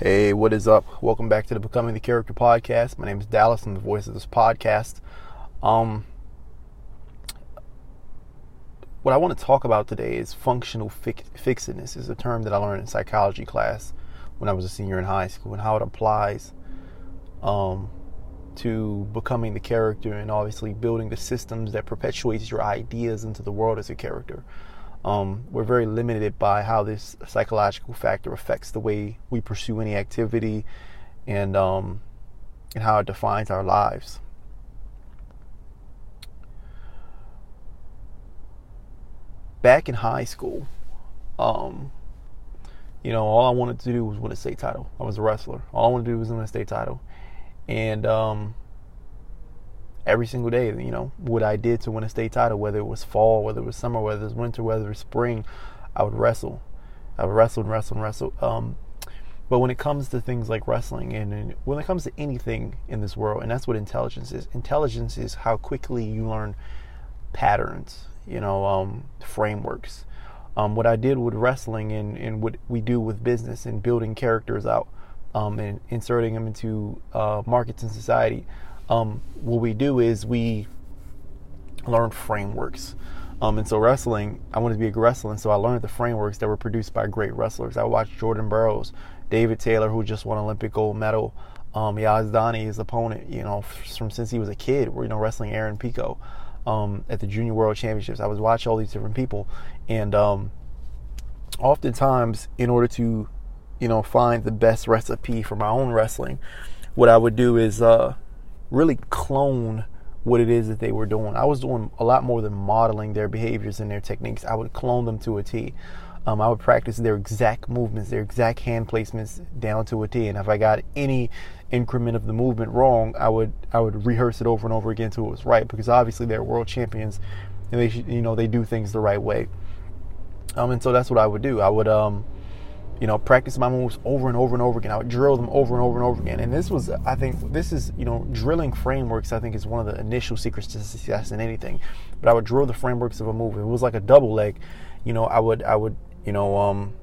Hey, what is up? Welcome back to the Becoming the Character podcast. My name is Dallas. I'm the voice of this podcast. Um, what I want to talk about today is functional fixedness. is a term that I learned in psychology class when I was a senior in high school, and how it applies um, to becoming the character and obviously building the systems that perpetuates your ideas into the world as a character um, we're very limited by how this psychological factor affects the way we pursue any activity and um, and how it defines our lives. Back in high school, um, you know, all I wanted to do was win a state title. I was a wrestler. All I wanted to do was win a state title, and um, every single day, you know, what I did to win a state title, whether it was fall, whether it was summer, whether it was winter, whether it was spring, I would wrestle. I would wrestle and wrestle and wrestle. Um, but when it comes to things like wrestling and, and, when it comes to anything in this world, and that's what intelligence is. Intelligence is how quickly you learn patterns, you know, um, frameworks. Um, what I did with wrestling and, and what we do with business and building characters out um, and inserting them into uh, markets and society um, what we do is we learn frameworks. Um, and so wrestling, I wanted to be a wrestler, and so I learned the frameworks that were produced by great wrestlers. I watched Jordan Burroughs, David Taylor, who just won Olympic gold medal, um, Yazdani, his opponent, you know, from since he was a kid, you know, wrestling Aaron Pico um, at the Junior World Championships. I was watching all these different people, and um, oftentimes, in order to, you know, find the best recipe for my own wrestling, what I would do is uh, really clone what it is that they were doing. I was doing a lot more than modeling their behaviors and their techniques. I would clone them to a T. Um, I would practice their exact movements, their exact hand placements down to a T. And if I got any increment of the movement wrong, I would I would rehearse it over and over again until it was right. Because obviously they're world champions, and they you know they do things the right way. Um, and so that's what I would do. I would um, you know, practice my moves over and over and over again. I would drill them over and over and over again. And this was, I think, this is, you know, drilling frameworks, I think, is one of the initial secrets to success in anything. But I would drill the frameworks of a move. It was like a double leg. You know, I would, I would, you know, um,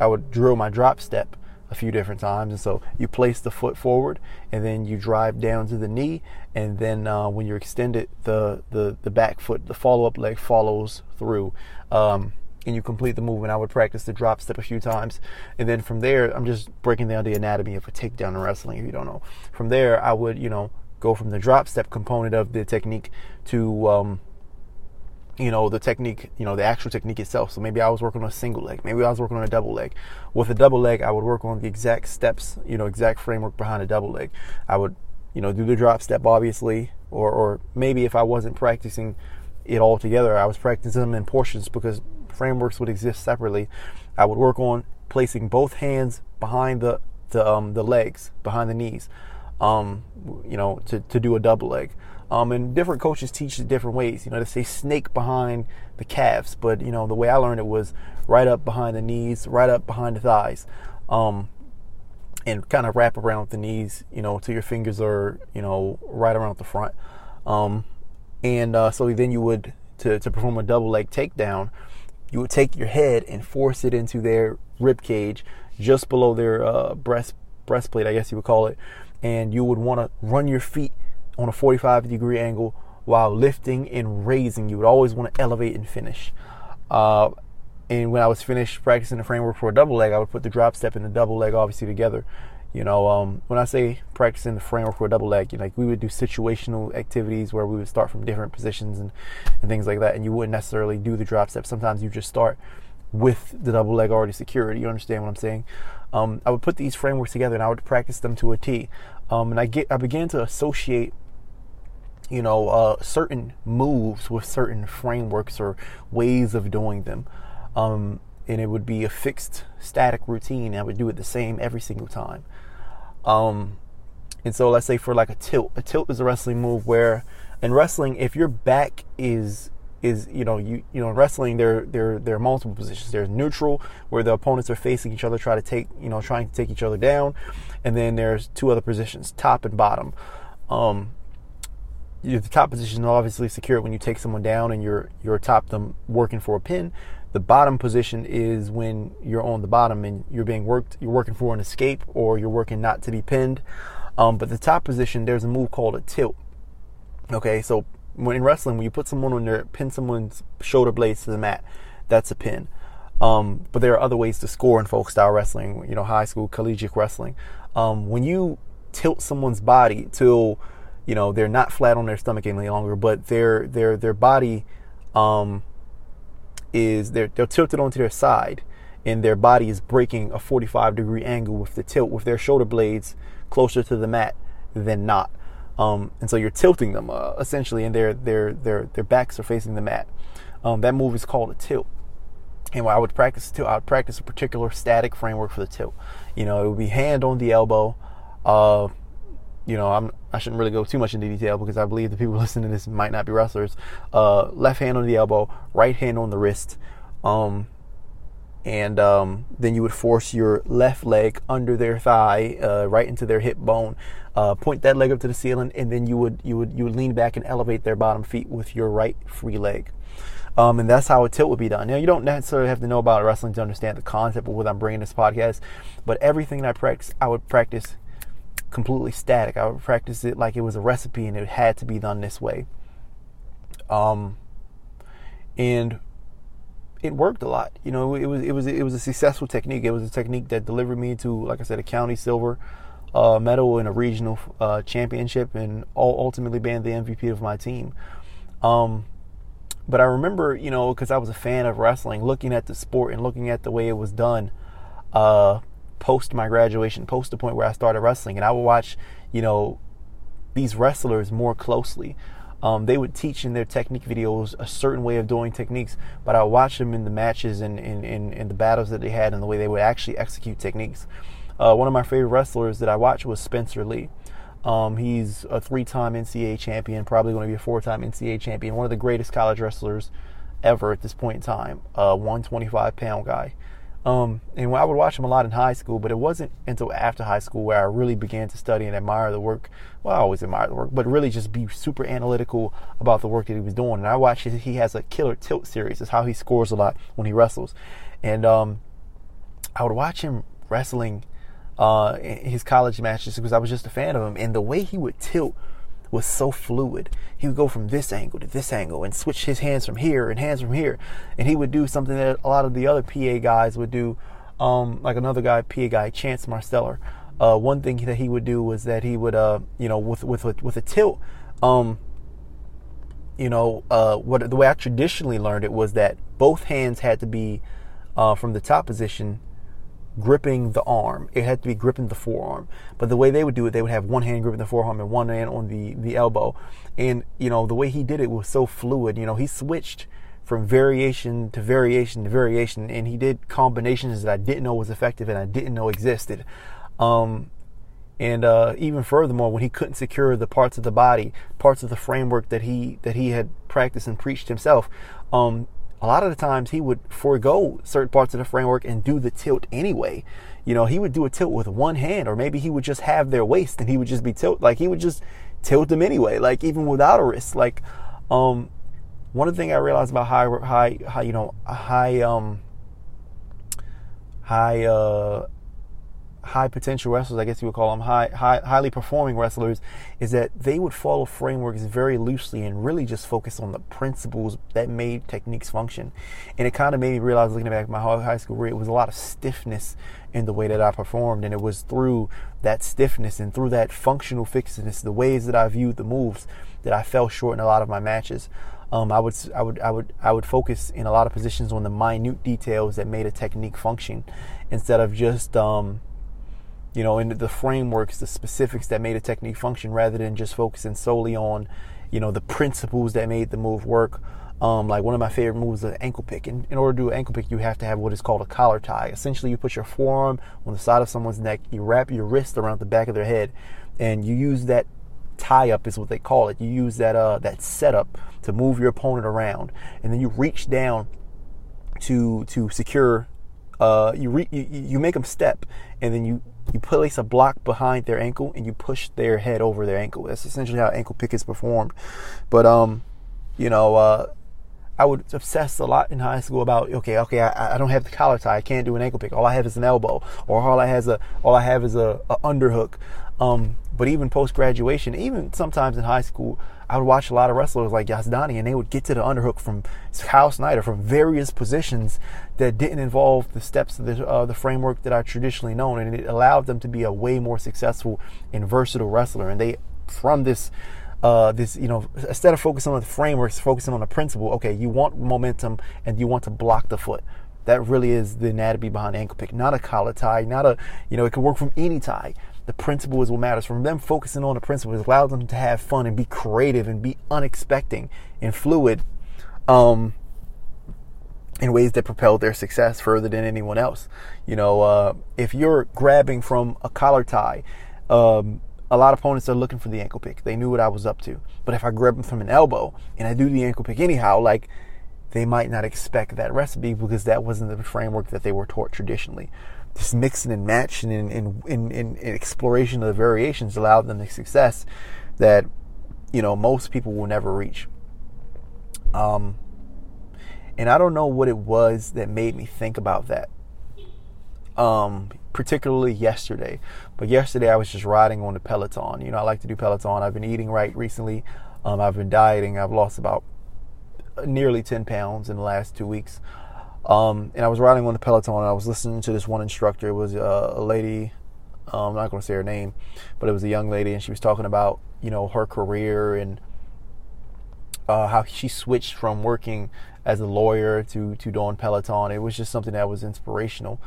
I would drill my drop step a few different times. And so you place the foot forward and then you drive down to the knee. And then uh, when you're extended, the, the, the back foot, the follow up leg follows through. Um, and you complete the movement. I would practice the drop step a few times. And then from there, I'm just breaking down the anatomy of a takedown in wrestling, if you don't know. From there, I would, you know, go from the drop step component of the technique to, um, you know, the technique, you know, the actual technique itself. So maybe I was working on a single leg. Maybe I was working on a double leg. With a double leg, I would work on the exact steps, you know, exact framework behind a double leg. I would, you know, do the drop step, obviously, or, or maybe if I wasn't practicing it all together, I was practicing them in portions because frameworks would exist separately. I would work on placing both hands behind the the, um, the legs, behind the knees, um, you know, to, to do a double leg. Um, and different coaches teach it different ways. You know, they say snake behind the calves, but you know the way I learned it was right up behind the knees, right up behind the thighs, um, and kind of wrap around the knees. You know, till your fingers are you know right around the front. Um, and uh, so then you would to to perform a double leg takedown you would take your head and force it into their rib cage just below their uh, breast breastplate, I guess you would call it, and you would want to run your feet on a 45 degree angle while lifting and raising. You would always want to elevate and finish. Uh, and when I was finished practicing the framework for a double leg, I would put the drop step and the double leg obviously together. You know, um, when I say practicing the framework for a double leg, you know, like we would do situational activities where we would start from different positions and, and things like that, and you wouldn't necessarily do the drop step. Sometimes you just start with the double leg already secured. You understand what I'm saying? Um, I would put these frameworks together and I would practice them to a T. Um, and I get I began to associate you know uh, certain moves with certain frameworks or ways of doing them. Um, and it would be a fixed static routine. I would do it the same every single time. Um, and so let's say for like a tilt, a tilt is a wrestling move where in wrestling, if your back is is you know you you know in wrestling there there there are multiple positions. There's neutral where the opponents are facing each other, try to take you know trying to take each other down, and then there's two other positions, top and bottom. Um, the top position is obviously secure when you take someone down and you're you're top them working for a pin. The bottom position is when you're on the bottom and you're being worked, you're working for an escape or you're working not to be pinned. Um, but the top position, there's a move called a tilt. Okay, so when in wrestling, when you put someone on there, pin someone's shoulder blades to the mat, that's a pin. Um, but there are other ways to score in folk style wrestling, you know, high school, collegiate wrestling. Um, when you tilt someone's body till, you know, they're not flat on their stomach any longer, but their their their body um, is they're they're tilted onto their side, and their body is breaking a 45 degree angle with the tilt with their shoulder blades closer to the mat than not. Um, and so you're tilting them uh, essentially, and their their their their backs are facing the mat. Um, that move is called a tilt. And I would practice tilt, I would practice a particular static framework for the tilt. You know, it would be hand on the elbow. Uh, you know, I'm I shouldn't really go too much into detail because I believe the people listening to this might not be wrestlers. Uh, left hand on the elbow, right hand on the wrist. Um, and um, then you would force your left leg under their thigh, uh, right into their hip bone. Uh, point that leg up to the ceiling, and then you would you would you would lean back and elevate their bottom feet with your right free leg. Um, and that's how a tilt would be done. Now, you don't necessarily have to know about wrestling to understand the concept of what I'm bringing this podcast, but everything that I practice, I would practice completely static. I would practice it like it was a recipe and it had to be done this way. Um, and it worked a lot. You know, it was it was it was a successful technique. It was a technique that delivered me to, like I said, a county silver uh, medal and a regional uh, championship, and ultimately being the MVP of my team. Um, but I remember, you know, because I was a fan of wrestling, looking at the sport and looking at the way it was done. Uh, post my graduation, post the point where I started wrestling, and I would watch, you know, these wrestlers more closely. Um, they would teach in their technique videos a certain way of doing techniques, but I watched them in the matches and in, the battles that they had and the way they would actually execute techniques. Uh, one of my favorite wrestlers that I watched was Spencer Lee. Um, he's a three-time NCAA champion, probably going to be a four-time NCAA champion, one of the greatest college wrestlers ever at this point in time. A 125-pound guy. Um, and I would watch him a lot in high school, but it wasn't until after high school where I really began to study and admire the work. Well, I always admire the work, but really just be super analytical about the work that he was doing. And I watched he has a killer tilt series. It's how he scores a lot when he wrestles. And um, I would watch him wrestling uh, his college matches because I was just a fan of him. And the way he would tilt was so fluid. He would go from this angle to this angle and switch his hands from here and hands from here. And he would do something that a lot of the other PA guys would do, um, like another guy, PA guy, Chance Marsteller. Uh, one thing that he would do was that he would, uh, you know, with with with a tilt, um, you know, uh, what the way I traditionally learned it was that both hands had to be uh, from the top position gripping the arm. It had to be gripping the forearm. But the way they would do it, they would have one hand gripping the forearm and one hand on the, the elbow. And, you know, the way he did it was so fluid. You know, he switched from variation to variation to variation, and he did combinations that I didn't know was effective and I didn't know existed. Um, and uh, even furthermore, when he couldn't secure the parts of the body, parts of the framework that he that he had practiced and preached himself, um, a lot of the times he would forego certain parts of the framework and do the tilt anyway. You know, he would do a tilt with one hand, or maybe he would just have their waist and he would just be tilt like he would just tilt them anyway, like even without a wrist. Like, um, one of the things I realized about high, high, high, you know, high, um, high, uh, high potential wrestlers, I guess you would call them high, high, highly performing wrestlers, is that they would follow frameworks very loosely and really just focus on the principles that made techniques function. And it kind of made me realize, looking back at my high school career, it was a lot of stiffness in the way that I performed, and it was through that stiffness and through that functional fixedness, the ways that I viewed the moves, that I fell short in a lot of my matches. Um, I would I would I would I would focus in a lot of positions on the minute details that made a technique function, instead of just um, you know, into the frameworks, the specifics that made a technique function rather than just focusing solely on, you know, the principles that made the move work. Um, like one of my favorite moves is an ankle pick. In, in order to do an ankle pick, you have to have what is called a collar tie. Essentially, you put your forearm on the side of someone's neck, you wrap your wrist around the back of their head, and you use that tie up is what they call it. You use that uh, that setup to move your opponent around, and then you reach down to to secure. Uh, you, re- you you make them step, and then you you place a block behind their ankle and you push their head over their ankle. That's essentially how ankle pick is performed. But um, you know, uh, I would obsess a lot in high school about okay, okay, I, I don't have the collar tie, I can't do an ankle pick. All I have is an elbow, or all I has a all I have is a, a underhook. Um, but even post graduation, even sometimes in high school, I would watch a lot of wrestlers like Yazdani, and they would get to the underhook from Kyle Snyder from various positions that didn't involve the steps of the, uh, the framework that I traditionally known, and it allowed them to be a way more successful and versatile wrestler. And they, from this uh, this, you know, instead of focusing on the frameworks, focusing on the principle. Okay, you want momentum and you want to block the foot. That really is the anatomy behind ankle pick, not a collar tie, not a, you know, it can work from any tie. The principle is what matters. From them focusing on the principle, it allows them to have fun and be creative and be unexpected and fluid um, in ways that propel their success further than anyone else. You know, uh, if you're grabbing from a collar tie, um, a lot of opponents are looking for the ankle pick. They knew what I was up to. But if I grab them from an elbow and I do the ankle pick anyhow, like they might not expect that recipe because that wasn't the framework that they were taught traditionally. This mixing and matching and, and, and, and exploration of the variations allowed them the success that you know most people will never reach. Um, and I don't know what it was that made me think about that. Um, particularly yesterday. But yesterday I was just riding on the Peloton. You know, I like to do Peloton. I've been eating right recently. Um, I've been dieting. I've lost about nearly 10 pounds in the last two weeks. Um, and I was riding on the Peloton. And I was listening to this one instructor. It was a, a lady. Um, I'm not going to say her name, but it was a young lady, and she was talking about you know her career and uh, how she switched from working as a lawyer to to doing Peloton. It was just something that was inspirational.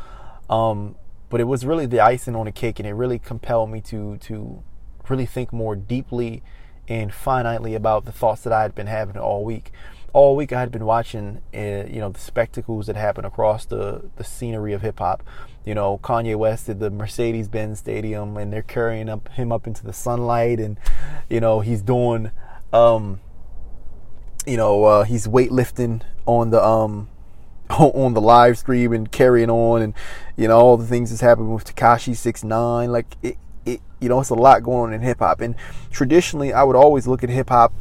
Um, but it was really the icing on the cake, and it really compelled me to to really think more deeply and finitely about the thoughts that I had been having all week. All week I had been watching, uh, you know, the spectacles that happen across the the scenery of hip hop. You know, Kanye West did the Mercedes-Benz Stadium, and they're carrying up him up into the sunlight, and you know he's doing, um, you know, uh, he's weightlifting on the um on the live stream and carrying on and you know all the things that's happening with Tekashi Six Nine like it, it you know it's a lot going on in hip hop and traditionally I would always look at hip hop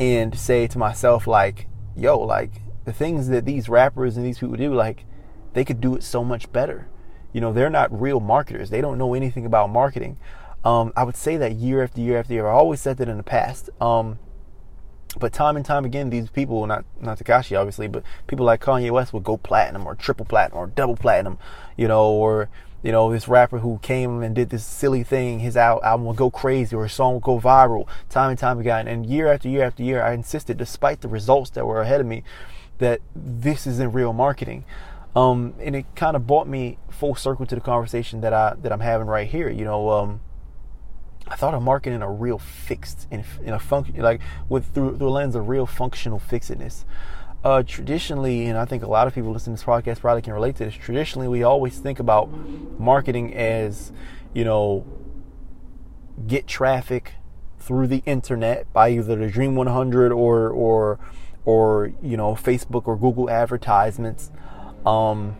and say to myself like yo like the things that these rappers and these people do like they could do it so much better. You know they're not real marketers. They don't know anything about marketing. Um, I would say that year after year after year I always said that in the past. Um, but time and time again, these people, not not Tekashi obviously, but people like Kanye West would go platinum or triple platinum or double platinum, you know, or you know this rapper who came and did this silly thing, his album would go crazy or his song would go viral time and time again. And year after year after year, I insisted, despite the results that were ahead of me, that this isn't real marketing. Um, and it kind of brought me full circle to the conversation that I that I'm having right here. You know, um, I thought of marketing a real fixed in, in a function like with through through lens of real functional fixedness. Uh, traditionally, and I think a lot of people listening to this podcast probably can relate to this. Traditionally, we always think about marketing as, you know, get traffic through the internet by either the Dream 100 or or or you know Facebook or Google advertisements. Um,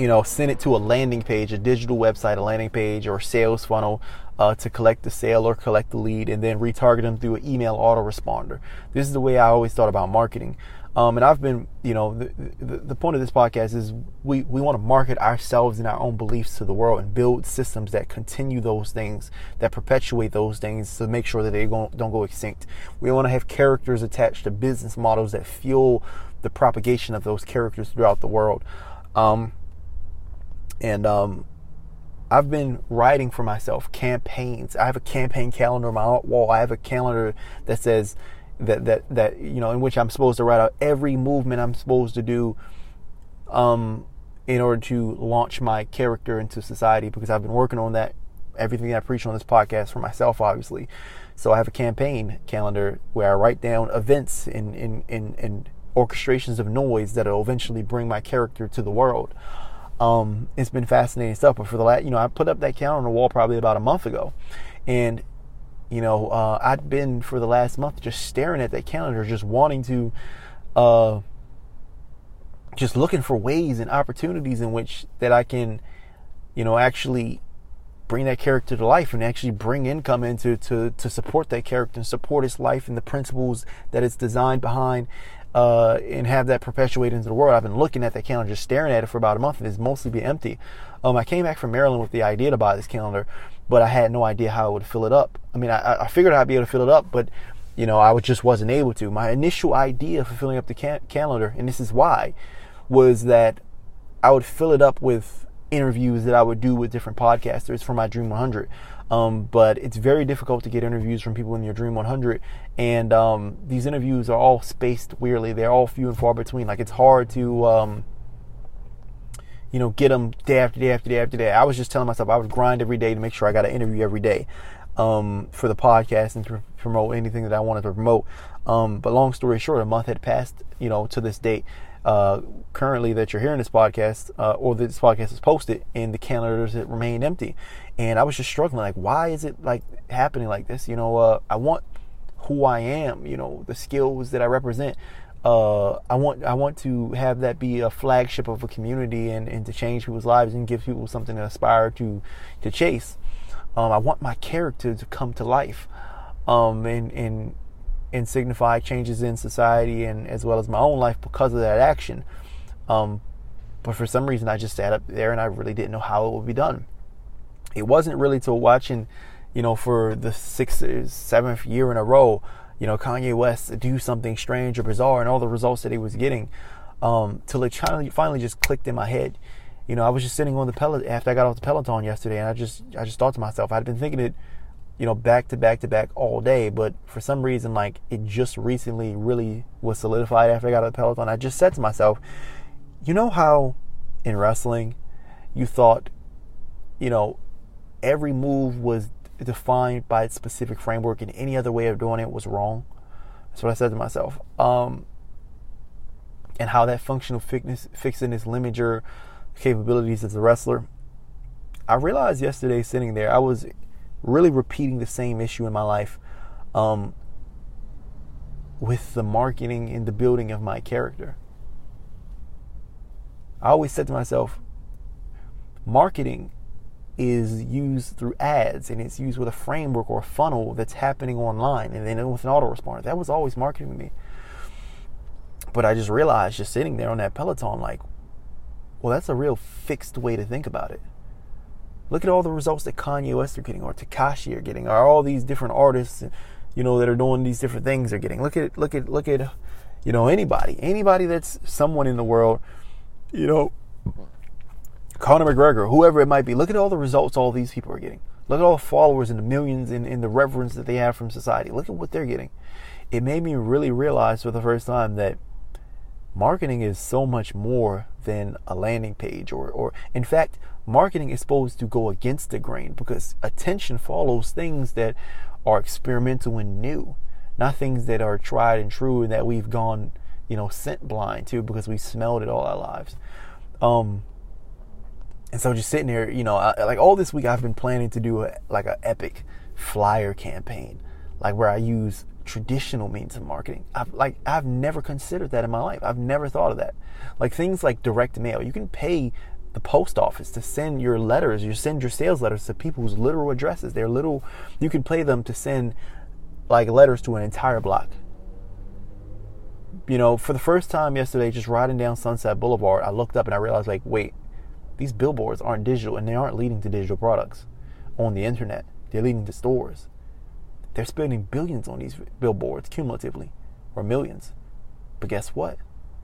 you know, send it to a landing page, a digital website, a landing page, or sales funnel uh, to collect the sale or collect the lead, and then retarget them through an email autoresponder. This is the way I always thought about marketing. Um, and I've been, you know, the, the, the, point of this podcast is we, we want to market ourselves and our own beliefs to the world and build systems that continue those things, that perpetuate those things to make sure that they don't, don't go extinct. We want to have characters attached to business models that fuel the propagation of those characters throughout the world. Um, and um, I've been writing for myself campaigns. I have a campaign calendar on my wall. I have a calendar that says that that that you know in which I'm supposed to write out every movement I'm supposed to do um, in order to launch my character into society because I've been working on that everything I preach on this podcast for myself obviously. So I have a campaign calendar where I write down events and in, in, in orchestrations of noise that will eventually bring my character to the world. Um, it's been fascinating stuff. But for the last, you know, I put up that calendar on the wall probably about a month ago, and you know, uh, I'd been for the last month just staring at that calendar, just wanting to, uh, just looking for ways and opportunities in which that I can, you know, actually bring that character to life and actually bring income into to to support that character and support its life and the principles that it's designed behind uh, and have that perpetuate into the world. I've been looking at that calendar, just staring at it for about a month, and it's mostly been empty. Um, I came back from Maryland with the idea to buy this calendar, but I had no idea how I would fill it up. I mean, I, I figured I'd be able to fill it up, but you know, I just wasn't able to. My initial idea for filling up the ca- calendar, and this is why, was that I would fill it up with interviews that I would do with different podcasters for my Dream 100. Um, but it's very difficult to get interviews from people in your Dream 100, and um, these interviews are all spaced weirdly. They're all few and far between. Like it's hard to, um, you know, get them day after day after day after day. I was just telling myself I would grind every day to make sure I got an interview every day um, for the podcast and to promote anything that I wanted to promote. Um, but long story short, a month had passed, you know, to this date. Uh, currently, that you're hearing this podcast, uh, or this podcast is posted, and the calendars that remain empty. And I was just struggling, like, why is it like happening like this? You know, uh, I want who I am, you know, the skills that I represent. Uh, I want I want to have that be a flagship of a community and, and to change people's lives and give people something to aspire to to chase. Um, I want my character to come to life um, and, and, and signify changes in society and as well as my own life because of that action. Um, but for some reason, I just sat up there and I really didn't know how it would be done. It wasn't really till watching, you know, for the sixth, seventh year in a row, you know, Kanye West do something strange or bizarre and all the results that he was getting, um, till it finally just clicked in my head you know, I was just sitting on the pellet after I got off the Peloton yesterday, and I just I just thought to myself, I'd been thinking it, you know, back to back to back all day, but for some reason, like it just recently really was solidified after I got off the Peloton. I just said to myself, you know how in wrestling you thought, you know, every move was defined by its specific framework, and any other way of doing it was wrong. That's what I said to myself. Um, and how that functional fitness, fitness limit your capabilities as a wrestler. I realized yesterday sitting there, I was really repeating the same issue in my life um, with the marketing and the building of my character. I always said to myself, marketing is used through ads and it's used with a framework or a funnel that's happening online and then with an autoresponder. That was always marketing to me. But I just realized just sitting there on that Peloton, like, well, that's a real fixed way to think about it. Look at all the results that Kanye West are getting, or Tekashi are getting, or all these different artists, you know, that are doing these different things are getting. Look at, look at, look at, you know, anybody, anybody that's someone in the world, you know, Conor McGregor, whoever it might be. Look at all the results all these people are getting. Look at all the followers and the millions and, and the reverence that they have from society. Look at what they're getting. It made me really realize for the first time that marketing is so much more than a landing page or, or in fact marketing is supposed to go against the grain because attention follows things that are experimental and new not things that are tried and true and that we've gone you know scent blind to because we smelled it all our lives um and so just sitting there you know I, like all this week i've been planning to do a, like an epic flyer campaign like where i use traditional means of marketing. I've like I've never considered that in my life. I've never thought of that. Like things like direct mail. You can pay the post office to send your letters, you send your sales letters to people whose literal addresses. They're little you can play them to send like letters to an entire block. You know, for the first time yesterday, just riding down Sunset Boulevard, I looked up and I realized like, wait, these billboards aren't digital and they aren't leading to digital products on the internet. They're leading to stores. They're spending billions on these billboards cumulatively, or millions. But guess what?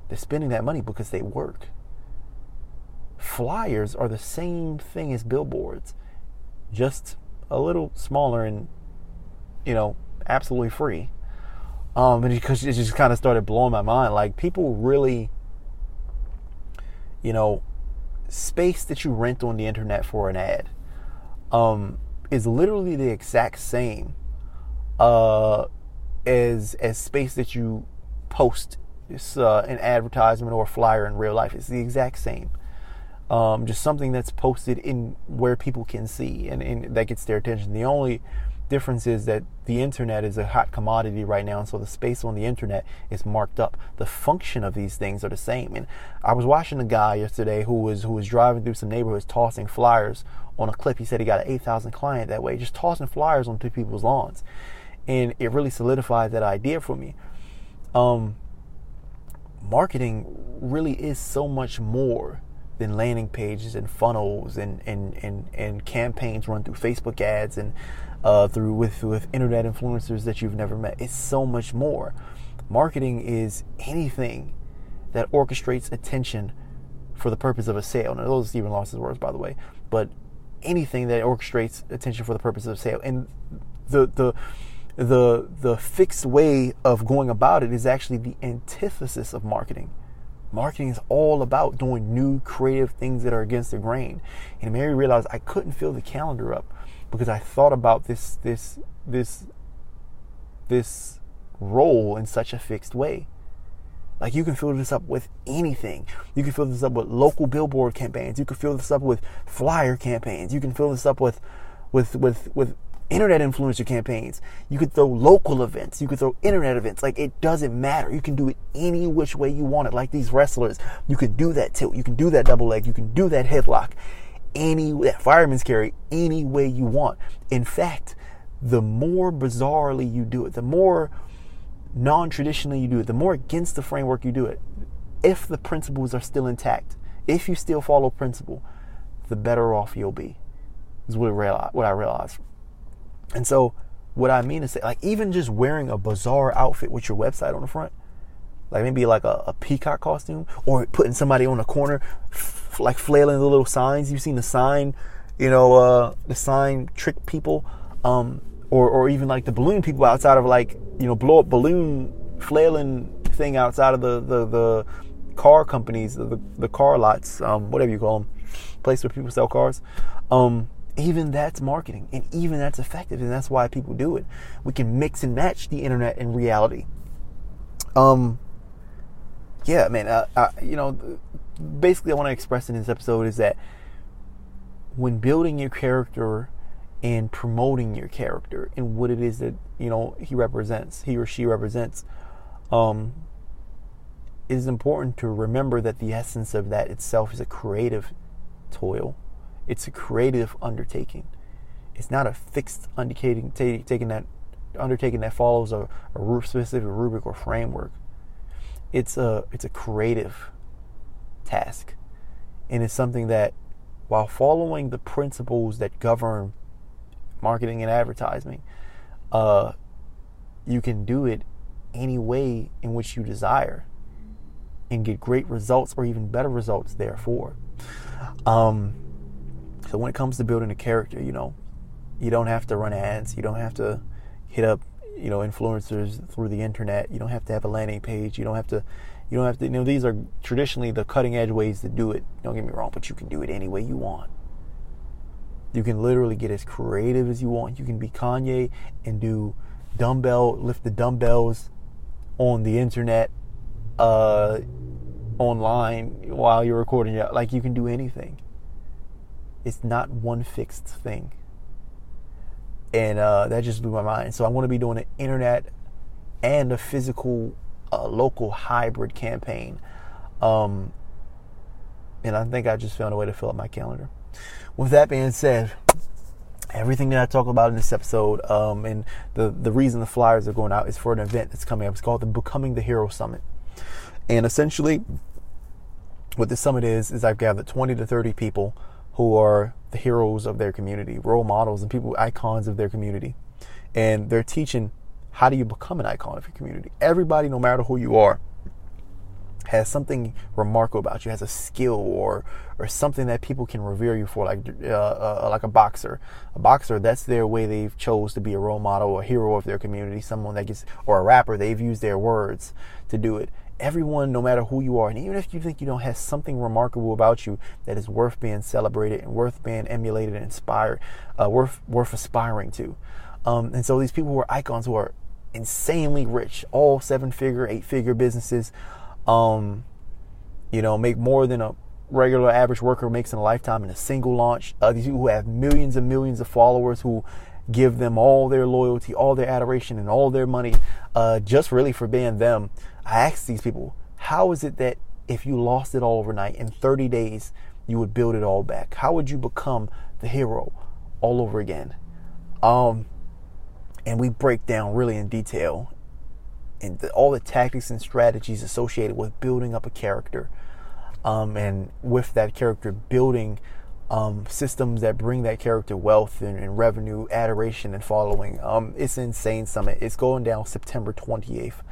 They're spending that money because they work. Flyers are the same thing as billboards, just a little smaller and, you know, absolutely free. Um, and because it just kind of started blowing my mind. Like people really, you know, space that you rent on the internet for an ad um, is literally the exact same uh, as as space that you post uh, an advertisement or flyer in real life. It's the exact same. Um, just something that's posted in where people can see and, and that gets their attention. The only difference is that the internet is a hot commodity right now, and so the space on the internet is marked up. The function of these things are the same. And I was watching a guy yesterday who was who was driving through some neighborhoods tossing flyers on a clip. He said he got an eight thousand client that way, just tossing flyers onto people's lawns, and it really solidified that idea for me. Um, marketing really is so much more than landing pages and funnels and and and, and campaigns run through Facebook ads and uh, through with with internet influencers that you've never met. It's so much more. Marketing is anything that orchestrates attention for the purpose of a sale. Now those are Stephen Lawson's words, by the way, but anything that orchestrates attention for the purpose of a sale. And the the the the fixed way of going about it is actually the antithesis of marketing. Marketing is all about doing new creative things that are against the grain. And Mary realized I couldn't fill the calendar up because I thought about this this this this role in such a fixed way. Like you can fill this up with anything. You can fill this up with local billboard campaigns. You can fill this up with flyer campaigns. You can fill this up with with with with internet influencer campaigns. You could throw local events. You could throw internet events. Like it doesn't matter. You can do it any which way you want it. Like these wrestlers, you can do that tilt. You can do that double leg. You can do that headlock any that fireman's carry any way you want. In fact, the more bizarrely you do it, the more non-traditionally you do it, the more against the framework you do it, if the principles are still intact, if you still follow principle, the better off you'll be. Is what I realized. And so, what I mean to say, like even just wearing a bizarre outfit with your website on the front, like maybe like a, a peacock costume, or putting somebody on the corner like flailing the little signs. You've seen the sign, you know, uh, the sign trick people, um, or or even like the balloon people outside of like you know blow up balloon flailing thing outside of the the, the car companies, the the car lots, um, whatever you call them, place where people sell cars. Um, even that's marketing, and even that's effective, and that's why people do it. We can mix and match the internet and reality. Um, yeah, man, uh, uh, you know, basically I want to express in this episode is that when building your character and promoting your character and what it is that you know he represents, he or she represents, um, it is important to remember that the essence of that itself is a creative toil. It's a creative undertaking. It's not a fixed undertaking, taking that undertaking that follows a, a specific rubric or framework. It's a it's a creative task. And it's something that, while following the principles that govern marketing and advertising, uh, you can do it any way in which you desire and get great results or even better results, therefore. Um, so, when it comes to building a character, you know, you don't have to run ads, you don't have to hit up you know influencers through the internet you don't have to have a landing page you don't have to you don't have to, you know, these are traditionally the cutting edge ways to do it. Don't get me wrong, but you can do it any way you want. You can literally get as creative as you want. You can be Kanye and do dumbbell, lift the dumbbells on the internet, uh, online while you're recording it. Like you can do anything. It's not one fixed thing. And uh, that just blew my mind. So I'm going to be doing an internet and a physical a local hybrid campaign. Um, and I think I just found a way to fill up my calendar. With that being said, everything that I talk about in this episode, um, and the the reason the flyers are going out is for an event that's coming up. It's called the Becoming the Hero Summit, and essentially, what this summit is is I've gathered 20 to 30 people who are the heroes of their community, role models, and people icons of their community, and they're teaching how do you become an icon of your community? Everybody, no matter who you are, has something remarkable about you, has a skill or or something that people can revere you for, like uh, uh, like a boxer. A boxer, that's their way they've chose to be a role model, a hero of their community, someone that gets, or a rapper, they've used their words to do it. Everyone, no matter who you are, and even if you think you don't have something remarkable about you that is worth being celebrated and worth being emulated and inspired, uh, worth worth aspiring to. Um, and so these people who are icons who are insanely rich, all seven figure, eight figure businesses. Um, you know, make more than a regular average worker makes in a lifetime in a single launch. Uh, these people who have millions and millions of followers who give them all their loyalty, all their adoration, and all their money uh, just really for being them. I asked these people, how is it that if you lost it all overnight in 30 days, you would build it all back? How would you become the hero all over again? Um, and we break down really in detail and the, all the tactics and strategies associated with building up a character, um, and with that character building um, systems that bring that character wealth and, and revenue, adoration, and following. Um, it's insane summit. It's going down September 28th.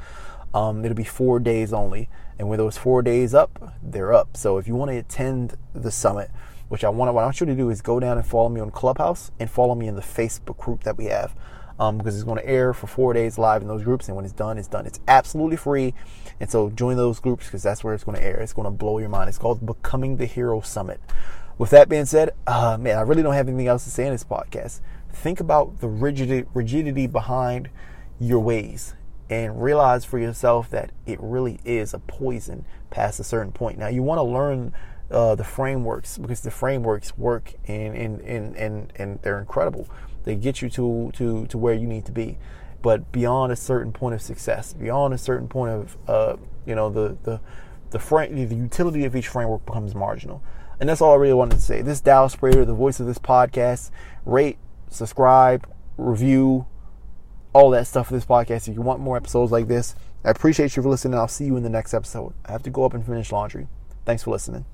Um, it'll be four days only, and when those four days up, they're up. So if you want to attend the summit, which I want, what I want you to do is go down and follow me on Clubhouse and follow me in the Facebook group that we have um, because it's going to air for four days live in those groups. And when it's done, it's done. It's absolutely free. And so join those groups because that's where it's going to air. It's going to blow your mind. It's called Becoming the Hero Summit. With that being said, uh, man, I really don't have anything else to say in this podcast. Think about the rigidity, rigidity behind your ways and realize for yourself that it really is a poison past a certain point. Now, you want to learn uh, the frameworks because the frameworks work and, and, and, and, and they're incredible. They get you to, to, to where you need to be. But beyond a certain point of success, beyond a certain point of, uh, you know, the, the, the, frame, the utility of each framework becomes marginal. And that's all I really wanted to say. This Dallas Prater, the voice of this podcast. Rate, subscribe, review, all that stuff for this podcast. If you want more episodes like this, I appreciate you for listening. I'll see you in the next episode. I have to go up and finish laundry. Thanks for listening.